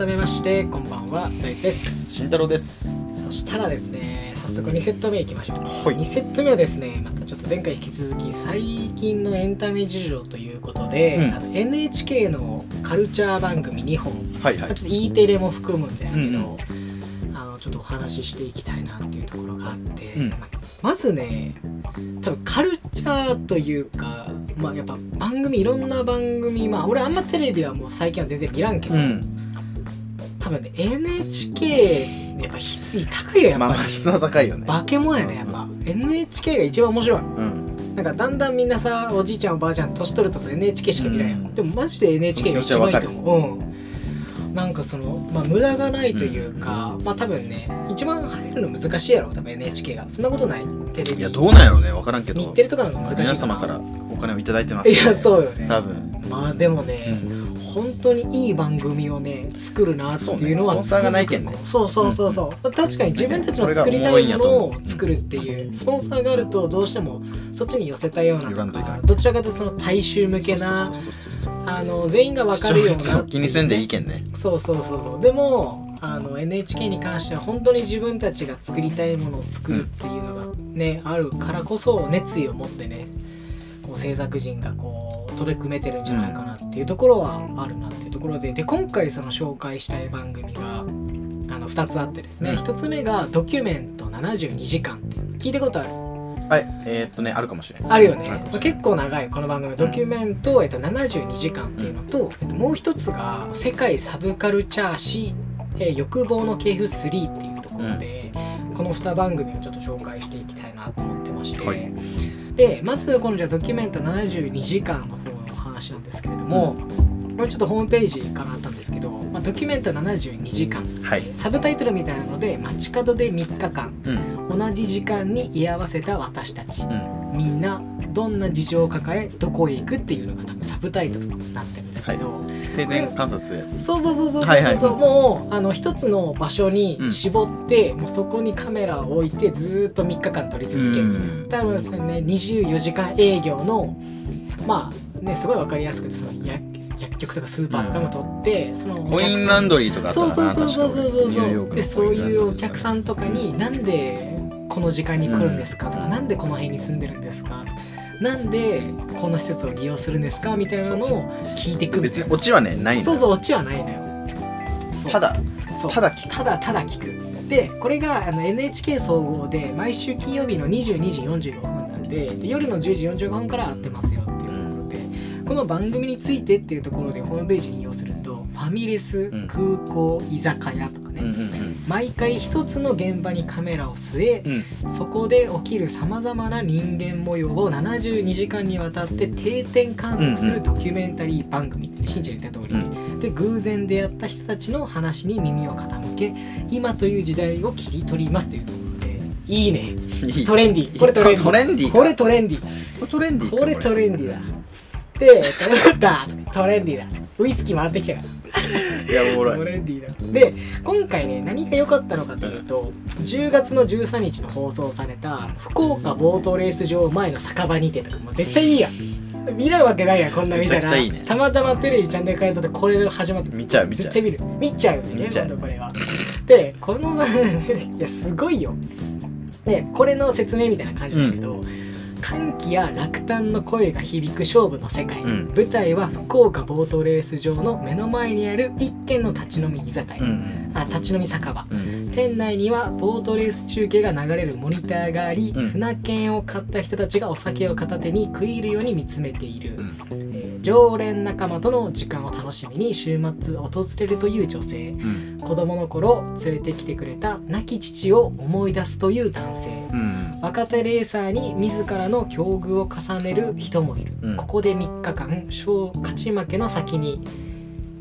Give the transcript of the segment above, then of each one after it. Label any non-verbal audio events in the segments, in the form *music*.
改めましてこんばんは大地です。慎太郎です。そしたらですね早速2セット目いきましょう、はい。2セット目はですねまたちょっと前回引き続き最近のエンタメ事情ということで、うん。あの NHK のカルチャー番組2本、はいはい。まあちょっと E テレも含むんですけど、うんあのちょっとお話ししていきたいなっていうところがあって、うん。ままずね多分カルチャーというか、まあ、やっぱ番組いろんな番組まあ俺あんまテレビはもう最近は全然見らんけど、うん。多分ね NHK やっぱ質位高いよやっぱり、まあまあ質は高いよね。化け物やねやっぱ。NHK が一番面白い。うん。なんかだんだんみんなさおじいちゃんおばあちゃん年取るとさ NHK しか見ないやん、うん。でもマジで NHK が一番いいと思う。うんなんかそのまあ無駄がないというか、まあ多分ね一番入るの難しいやろ多分 NHK が。そんなことないテレビ。いやどうなんやろうね分からんけど。日テレとかの方が難しい皆様からお金をいただいてますいやそうよね。多分。まあでもね、うん本当にいい番組をね作るなっていうのはそうねスポンサーがないけんね。そうそうそうそう、確かに自分たちの作りたいものを作るっていうスポンサーがあるとどうしてもそっちに寄せたようなといかどちらかというとその大衆向けなあの全員が分かるような気にせんでいいけんね。そうそうそうそう。でもあの NHK に関しては本当に自分たちが作りたいものを作るっていうのがね、あるからこそ熱意を持ってねこう制作陣がこう取り組めてるんじゃないかなっていうところはあるなっていうところでで今回その紹介したい番組があの2つあってですね、うん。1つ目が「ドキュメント72時間」っていうの。聞いたことある？はい。えーっとねあるかもしれない。あるよね、まあ結構長いこの番組ドキュメント、えっと、72時間っていうのと、えっと、もう一つが「世界サブカルチャー誌、えー欲望の系譜3」っていうところで、この2番組をちょっと紹介していきたいなと思ってまして、はいでまずこのじゃあドキュメント72時間の方話なんですけれども、これちょっとホームページからあったんですけど、まあ、ドキュメント72時間。はい。サブタイトルみたいなので「街角で3日間うん。同じ時間に居合わせた私たち」うん。みんなどんな事情を抱えどこへ行くっていうのが多分サブタイトルになってるんですけど、定点観察するやつ。そうそうそうそうそう、はいはいもうあの一つの場所にうん。絞って、もうそこにカメラを置いてずーっと3日間撮り続ける。多分それね24時間営業のまあねすごいわかりやすくてその薬薬局とかスーパーとかも撮って、そのお客さんコインランドリーとかそうそうそうそうそうそう。でそういうお客さんとかになんでこの時間に来るんですかとか、なんでこの辺に住んでるんですかなんでこの施設を利用するんですかみたいなのを聞いていくみたいな。別にオチはねないそうそうオチはないのよ。そう。ただそう。ただ聞く。ただただ聞く。でこれがあの NHK 総合で毎週金曜日の22時45分なんでで夜の10時45分から会ってますよこの番組についてっていうところでホームページに引用するとファミレス、うん空港居酒屋とかね、毎回一つの現場にカメラを据えそこで起きるさまざまな人間模様を72時間にわたって定点観測するドキュメンタリー番組ってしんちゃん言った通り、うん。で偶然出会った人たちの話に耳を傾け今という時代を切り取りますというところで。いいね。トレンディー。これトレンディこれトレンディー。これトレンディこれトレンディーだでだトレンディーだ。ウイスキー回ってきたから。いやおもろい。トレンディーだ。で今回ね何が良かったのかというと10月の13日の放送された福岡ボートレース場前の酒場にてとかもう絶対いいやん。見るわけないやんこんな見たら。いいね。たまたまテレビチャンネル変えとってこれ始まって見ちゃう見ちゃう。絶対見る。見ちゃうよね見ちゃう。ほんとこれは。でこの *laughs* いやすごいよ。でこれの説明みたいな感じだけど、歓喜や落胆の声が響く勝負の世界、うん。舞台は福岡ボートレース場の目の前にある一軒の立ち飲み居酒屋、うん。あ立ち飲み酒場。うん。店内にはボートレース中継が流れるモニターがあり、うん。船券を買った人たちがお酒を片手に食い入るように見つめている、うん。えー常連仲間との時間を楽しみに週末訪れるという女性。うん。子供の頃連れてきてくれた亡き父を思い出すという男性。うん若手レーサーに自らの境遇を重ねる人もいる、うん。ここで3日間勝勝ち負けの先に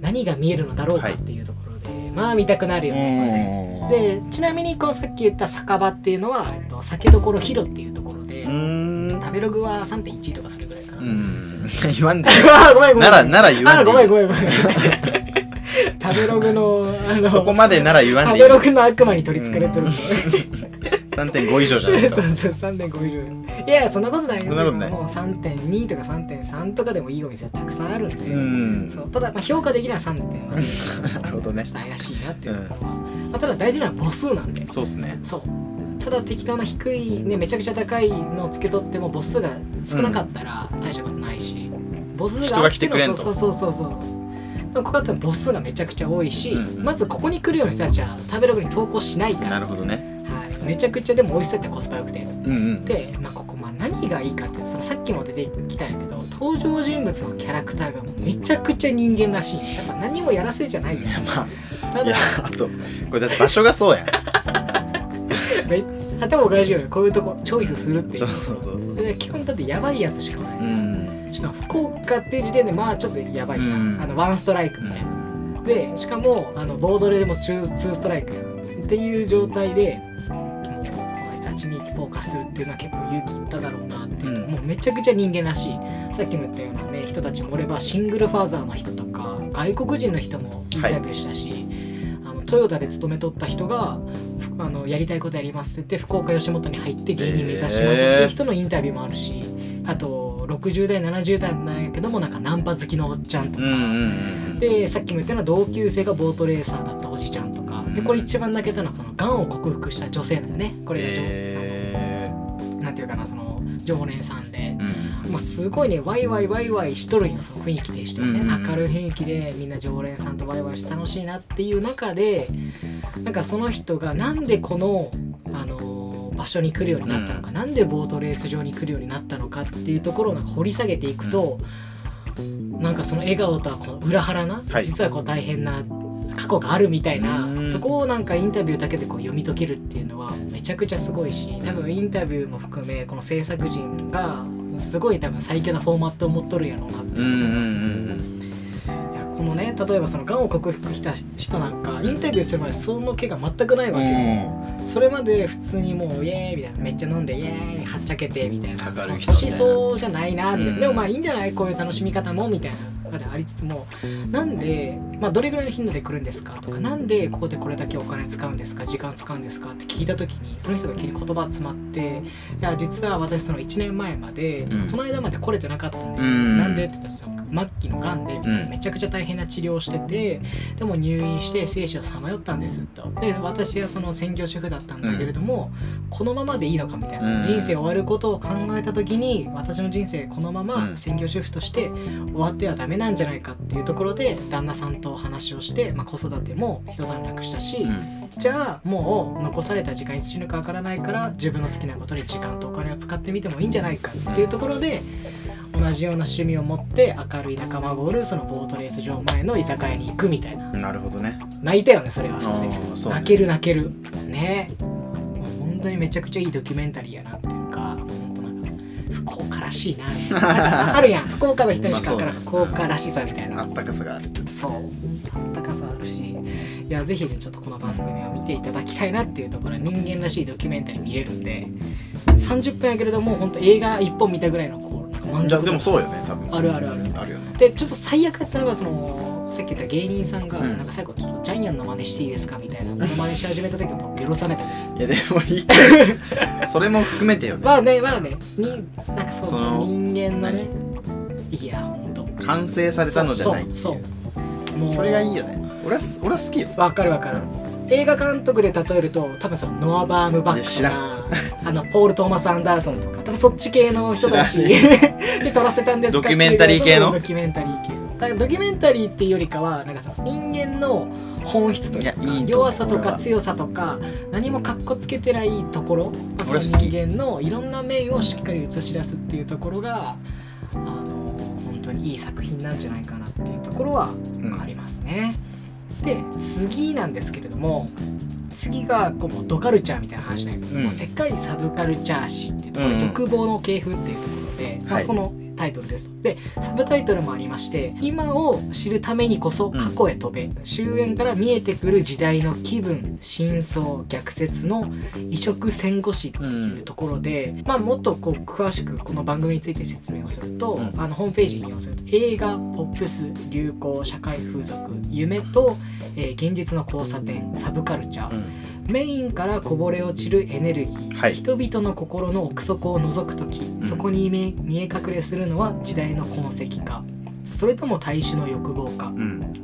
何が見えるのだろうかはい。っていうところで、まあ見たくなるよね。でちなみにこのさっき言った酒場っていうのは、えっと、酒どころヒロっていうところで、食べログは3.1とかそれぐらいかな、うん。*laughs* 言わんで。*laughs* あごめんごめん。ならなら言わんで。ごめんごめんごめん。食べログのあのそこまでなら言わん食でいい。べログの悪魔に取りつかれてる、3.5以上じゃないと *laughs* そうそう3.5以上いやいやそんなことないよ。そんなことない。もう3.2とか3.3とかでもいいお店はたくさんあるんで、うん。そう。ただまあ評価的には3点。は *laughs* なるほどね。ちょっと怪しいなっていうところは、まあ、ただ大事なのは母数なんで。そうっすね。そう。ただ適当な低いねめちゃくちゃ高いのをつけとっても母数が少なかったら大したことないし、母数があって人が来てくれんと。のそうそうそうそう。ここだったら母数がめちゃくちゃ多いし、うんうん。まずここに来るような人たちは食べログに投稿しないから。なるほどね。はい、めちゃくちゃでも美味しそうやってコスパ良くて。うんうん。で、まあ、ここまあ何がいいかってそのさっきも出てきたんやけど登場人物のキャラクターがめちゃくちゃ人間らしい。やっぱ何もやらせじゃない。やんいやまただあとこれだって場所がそうやん。めっ頭おかしいよね。こういうとこチョイスするっていそううそうそうそう。で基本だってやばいやつしかない、うん。しかも福岡っていう時点でまあちょっとやばいな、うん。あのワンストライクみたいな。でしかもあのボードレでもツーツーストライクやっていう状態でたちにフォーカスするっていうのは結構勇気いっただろうなって。いう、うん。もうめちゃくちゃ人間らしい。さっきも言ったようなね人たちもおればシングルファーザーの人とか外国人の人もインタビューしたし、あのトヨタで勤めとった人がふあのやりたいことやりますって言って福岡吉本に入って芸人目指しますっていう人のインタビューもあるし、あと60代70代なんやけどもなんかナンパ好きのおっちゃんとか、うんうんうん。でさっきも言ったような同級生がボートレーサーだったおじちゃんとかでこれ一番泣けたのはこのがんを克服した女性なのね。これが、えあのなんていうかなその常連さんで。ーうん。もうすごいねワイワイワイワイしとるんよその雰囲気でしてね、うん。うん明るい雰囲気でみんな常連さんとワイワイして楽しいなっていう中でなんかその人がなんでこのあの場所に来るようになったのか、なんでボートレース場に来るようになったのかっていうところをなんか掘り下げていくと、なんかその笑顔とはこう裏腹な、はい。実はこう大変な過去があるみたいな、うん。そこをなんかインタビューだけでこう読み解けるっていうのはめちゃくちゃすごいし多分インタビューも含めこの制作陣がすごい多分最強なフォーマットを持っとるんやろうなっていうとここのね例えばそのがんを克服した人なんかインタビューするまでその気が全くないわけよ、それまで普通にもうイエーイみたいなめっちゃ飲んでイエーイはっちゃけてみたいな。ね年そうじゃないなみたいな、うんでもまあいいんじゃない？こういう楽しみ方もみたいなまでありつつもなんで、まあ、どれぐらいの頻度で来るんですかとかなんでここでこれだけお金使うんですか時間使うんですかって聞いた時にその人が急に言葉詰まって「いや実は私その1年前まで、うん。この間まで来れてなかったんですよ、うん。なんで?」って言ったら末期のがんでみたいなうん。めちゃくちゃ大変な治療をしててでも入院して生死をさまよったんですと。で私はその専業主婦だったんだけれども、このままでいいのかみたいな、うん。人生終わることを考えた時に私の人生このまうまん。専業主婦として終わってはダメなんじゃないかっていうところで旦那さんと話をして、まあ、子育ても一段落したし、うん。じゃあもう残された時間いつ死ぬかわからないから自分の好きなことに時間とお金を使ってみてもいいんじゃないかっていうところで同じような趣味を持って明るい仲間がおるそのボートレース場前の居酒屋に行くみたいな。なるほどね。泣いたよねそれは普通あーそうね。に泣ける泣ける。ね。本当にめちゃくちゃいいドキュメンタリーやなっていうか本当なんか福岡らしいな。みたいななんかあるやん。福岡の人にしか分からんまあ福岡らしさみたいな。あったかさがある。そうあったかさあるし。いやぜひねちょっとこの番組を見ていただきたいなっていうところは人間らしいドキュメンタリー見れるんで30分やけれども本当映画1本見たぐらいのこうでもそうよね多分。あるあるある。あるよね。でちょっと最悪やったのがそのさっき言った芸人さんがうん。なんか最後ちょっとジャイアンの真似していいですか？みたいなこの真似し始めた時はもうゲロ冷めたいやでもいい。*laughs* それも含めてよね。まあねまあね。になんかそうそうその人間のね。いやほんと。完成されたのじゃないっていう。そうそう。もうそれがいいよね。俺は俺は好きよ。わかるわかる、映画監督で例えると多分そのノア・バームバックとか *laughs* あのポール・トーマス・アンダーソンとか多分そっち系の人たち。知 *laughs* で撮らせたんですか？ドキュメンタリー系の？ドキュメンタリー系だからドキュメンタリーっていうよりかはなんかさ人間の本質というか弱さとか強さとか何もかっこつけてないところ、まあその人間のいろんな面をしっかり映し出すっていうところがあの本当にいい作品なんじゃないかなっていうところはうん。ありますね。で次なんですけれども次がこうドカルチャーみたいな話なんやけど、うん。世界サブカルチャー誌っていうところで、うんうん。欲望の系譜っていうところで、まあはい。このタイトルです。でサブタイトルもありまして今を知るためにこそ過去へ飛べ、終焉から見えてくる時代の気分真相逆説の異色戦後史っていうところで、まあ、もっとこう詳しくこの番組について説明をすると、うん。あのホームページに引用すると映画ポップス流行社会風俗夢と、えー現実の交差点サブカルチャー、うんメインからこぼれ落ちるエネルギー、はい。人々の心の奥底を覗く時、ん。そこに見え見え隠れするのは時代の痕跡かそれとも大衆の欲望かうん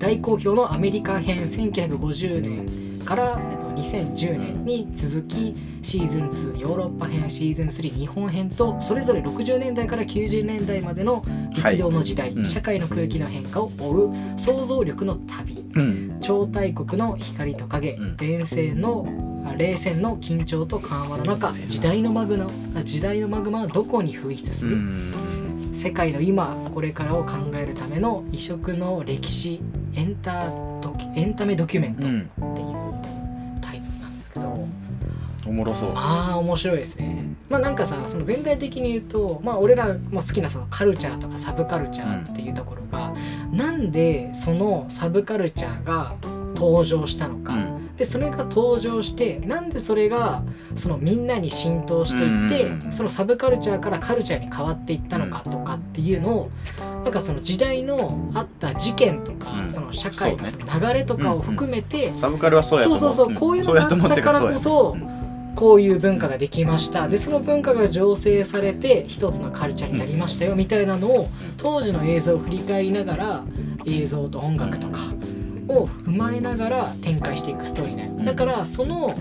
大好評のアメリカ編1950年からえっと2010年に続きシーズン2ヨーロッパ編シーズン3日本編とそれぞれ60年代から90年代までの激動の時代、うん。社会の空気の変化を追う想像力の旅うん。超大国の光と影、うん。冷戦のあ冷戦の緊張と緩和の中時代のマグナあ時代のマグマはどこに噴出する、うん。世界の今これからを考えるための異色の歴史エンタドキエンタメドキュメントうんっていうタイトルなんですけど、おもろそう。ああ面白いですね。まあなんかさその全体的に言うとまあ俺らも好きなそのカルチャーとかサブカルチャーっていうところが、なんでそのサブカルチャーが登場したのか、うん。でそれが登場してなんでそれがそのみんなに浸透していって、うんうんうん。そのサブカルチャーからカルチャーに変わっていったのかとかっていうのをなんかその時代のあった事件とか、うん。その社会の流れとかを含めて、サブカルはそうやと思そうそうそうこういうのがあったからこそこういう文化ができました。でその文化が醸成されて一つのカルチャーになりましたよみたいなのを当時の映像を振り返りながら映像と音楽とかを踏まえながら展開していくストーリーね。だからその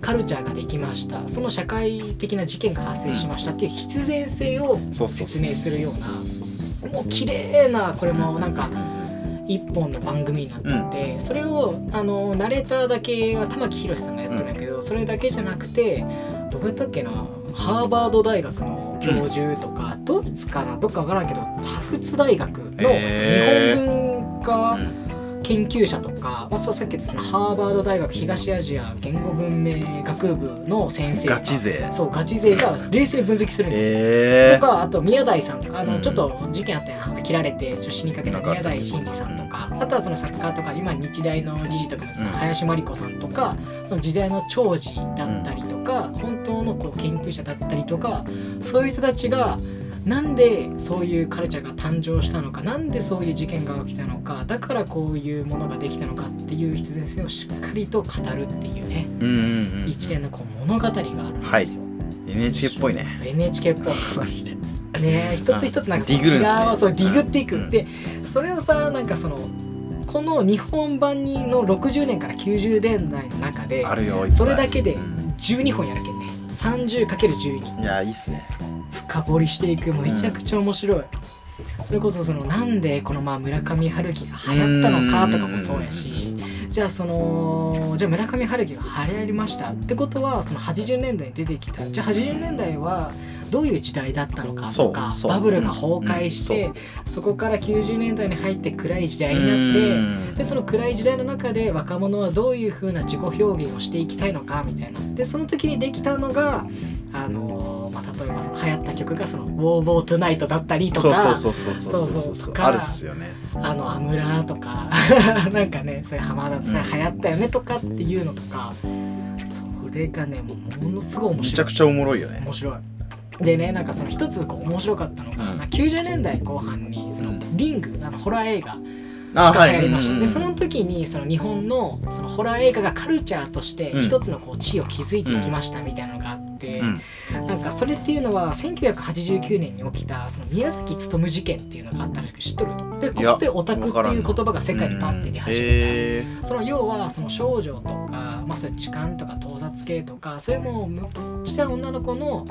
カルチャーができました。その社会的な事件が発生しましたっていう必然性を説明するようなもう綺麗なこれもなんか一本の番組になってて、それをあのナレーターだけは玉木宏さんがやってるんだけど、それだけじゃなくてどこやったっけなハーバード大学の教授とか、ドイツかなどっかわからんけどタフツ大学の日本文化研究者とか、まあ、そうさっき言ったそのハーバード大学東アジア言語文明学部の先生がガチ勢。そうガチ勢が冷静に分析するんよえ。とかあと宮台さんとかあの、うん。ちょっと事件あったやん切られて死にかけた宮台真司さんとか。あとはそのサッカーとか今日大の理事とかの林真理子さんとかその時代の長寿だったりとか、本当のこう研究者だったりとかそういう人たちがなんでそういうカルチャーが誕生したのかなんでそういう事件が起きたのかだからこういうものができたのかっていう必然性をしっかりと語るっていうね。うんうんうん一連のこう物語があるんですよ。はい。NHK っぽいね。NHK っぽい。*laughs* マジで。ね一つ一つなんかディグるそうディグっていく、うん。でそれをさなんかそのこの日本版にの60年から90年代の中でそれだけでうん。12本やるけんね。30×12 いやいいっすね深掘りしていくめちゃくちゃ面白い、それこそそのなんでこのまあ村上春樹が流行ったのかとかもそうやしじゃあそのじゃあ村上春樹が流行りました。ってことはその80年代に出てきた。じゃあ80年代はどういう時代だったのかとかバブルが崩壊して、うんそこから90年代に入って暗い時代になってでその暗い時代の中で若者はどういう風な自己表現をしていきたいのかみたいな。でその時にできたのがあの、まあ、例えばその流行った曲がその「ウォーボートナイト」だったりとかそうそうそうそうそうあるっすよね。あの「アムラ」とか *laughs* なんかねそれ浜田それ流行ったよねとかっていうのとか、うん、それがねもうものすごい面白い。めちゃくちゃおもろいよね。面白い。でねなんかその一つこう面白かったのが、うん、90年代後半にそのリングあのホラー映画が流行りました、でその時にその日本のそのホラー映画がカルチャーとして一つのこう地位を築いていきましたみたいなのがあっ。うん。なんかそれっていうのは1989年に起きたその宮崎勉事件っていうのがあったらしく知っとる？でここでオタクっていう言葉が世界にパッて出始めた、へその要はその少女とか、まあ、そういう痴漢とか盗撮系とかそういうもうむっちゃ女の子の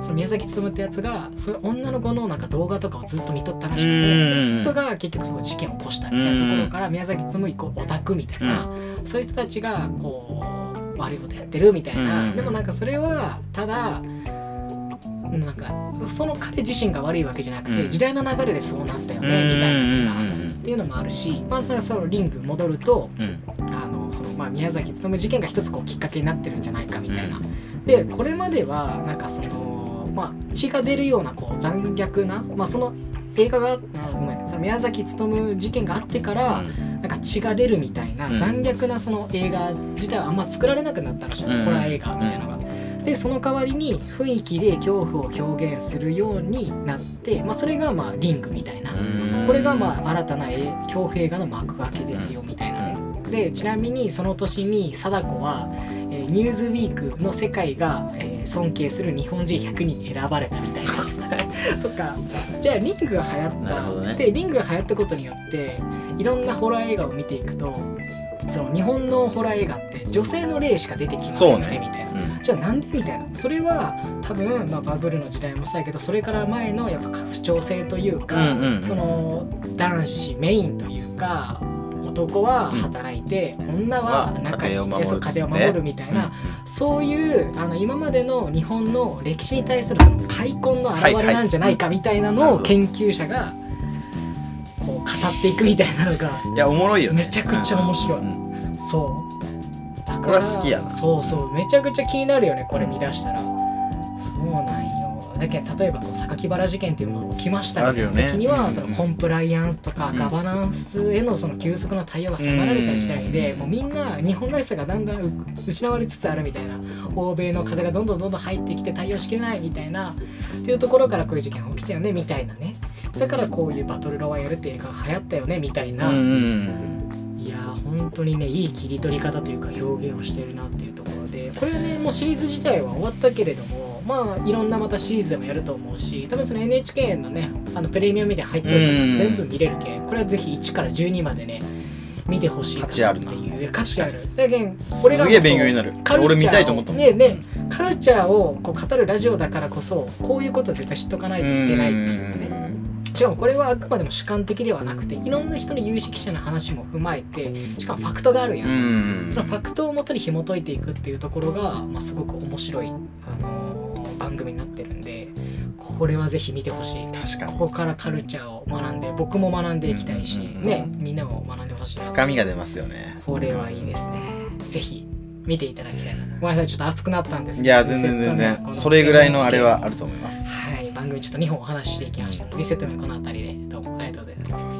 その宮崎勉ってやつがそういう女の子のなんか動画とかをずっと見とったらしくてそういう人が結局その事件を起こしたみたいなところから宮崎勉イコオタクみたいな、そういう人たちがこう悪いことやってるみたいな、うん。でもなんかそれはただなんかその彼自身が悪いわけじゃなくて、うん。時代の流れでそうなったようん。ねみたいなとか。うん。っていうのもあるし、まずはそのリング戻るとうん。あのその、まあ、宮崎勉事件が一つこうきっかけになってるんじゃないかみたいな。でこれまではなんかその、まあ、血が出るようなこう残虐な、まあ、その映画があごめんその宮崎勉事件があってから、なんか血が出るみたいなうん残虐なその映画自体はあんま作られなくなったらしい、うんホラー映画みたいなのが。でその代わりに雰囲気で恐怖を表現するようになって、まあ、それがまあリングみたいな。うんこれがまあ新たなえ恐怖映画の幕開けですよみたいなね。でちなみにその年に貞子は、えーニューズウィークの世界が、えー尊敬する日本人100人に選ばれたみたいな。*laughs* とか。じゃあリングが流行った、ね。でリングが流行ったことによっていろんなホラー映画を見ていくとその日本のホラー映画って女性の霊しか出てきませんよねね。みたいな。うん。じゃあなんでみたいな。それは多分、まあ、バブルの時代もそうやけどそれから前のやっぱ不調性というか、うんうん。その男子メインというか男は働いて、女は中にいてそう家庭を守るみたいな、そういうあの今までの日本の歴史に対するその開墾の表れなんじゃないかみたいなのを研究者がこう語っていくみたいなのがいやおもろいよね。めちゃくちゃ面白い。うん。そう。だこれは好きやな。そうそう。めちゃくちゃ気になるよねこれ見出したら、だけど例えばこう榊原事件っていうのが起きましたみたいなあるよね。時には、うんそのコンプライアンスとかうん。ガバナンスへのその急速な対応が迫られた時代で、うんもうみんな日本らしさがだんだんう失われつつあるみたいな欧米の風がどんどんどんどん入ってきて対応しきれないみたいなっていうところからこういう事件が起きたよねみたいなね。だからこういうバトルロワイヤルっていう映画が流行ったよねみたいな、いやー本当にねいい切り取り方というか表現をしてるなっていうとこれはねもうシリーズ自体は終わったけれどもまあいろんなまたシリーズでもやると思うし多分その NHK のねあのプレミアムみたいに入ってるうん。の全部見れるけんこれはぜひ1から12までね見てほしいかななっていう価値あるだけんすげえ勉強になる。俺見たいと思っねねカルチャーをこう語るラジオだからこそこういうことは絶対知っとかないといけないっていうかねしかもこれはあくまでも主観的ではなくていろんな人の有識者の話も踏まえてしかもファクトがあるやん、うん。そのファクトをもとに紐解いていくっていうところが、まあ、すごく面白い、あのー番組になってるんでこれはぜひ見てほしい。確かに。ここからカルチャーを学んで僕も学んでいきたいし、ねみんなも学んでほしい深みが出ますよね。これはいいですね。ぜひ見ていただきたいな。ごめんなさいちょっと熱くなったんですいや全然全然。それぐらいのあれはあると思います。はい番組ちょっと2本お話ししていきました。リセット名この辺りで。どうもありがとうございます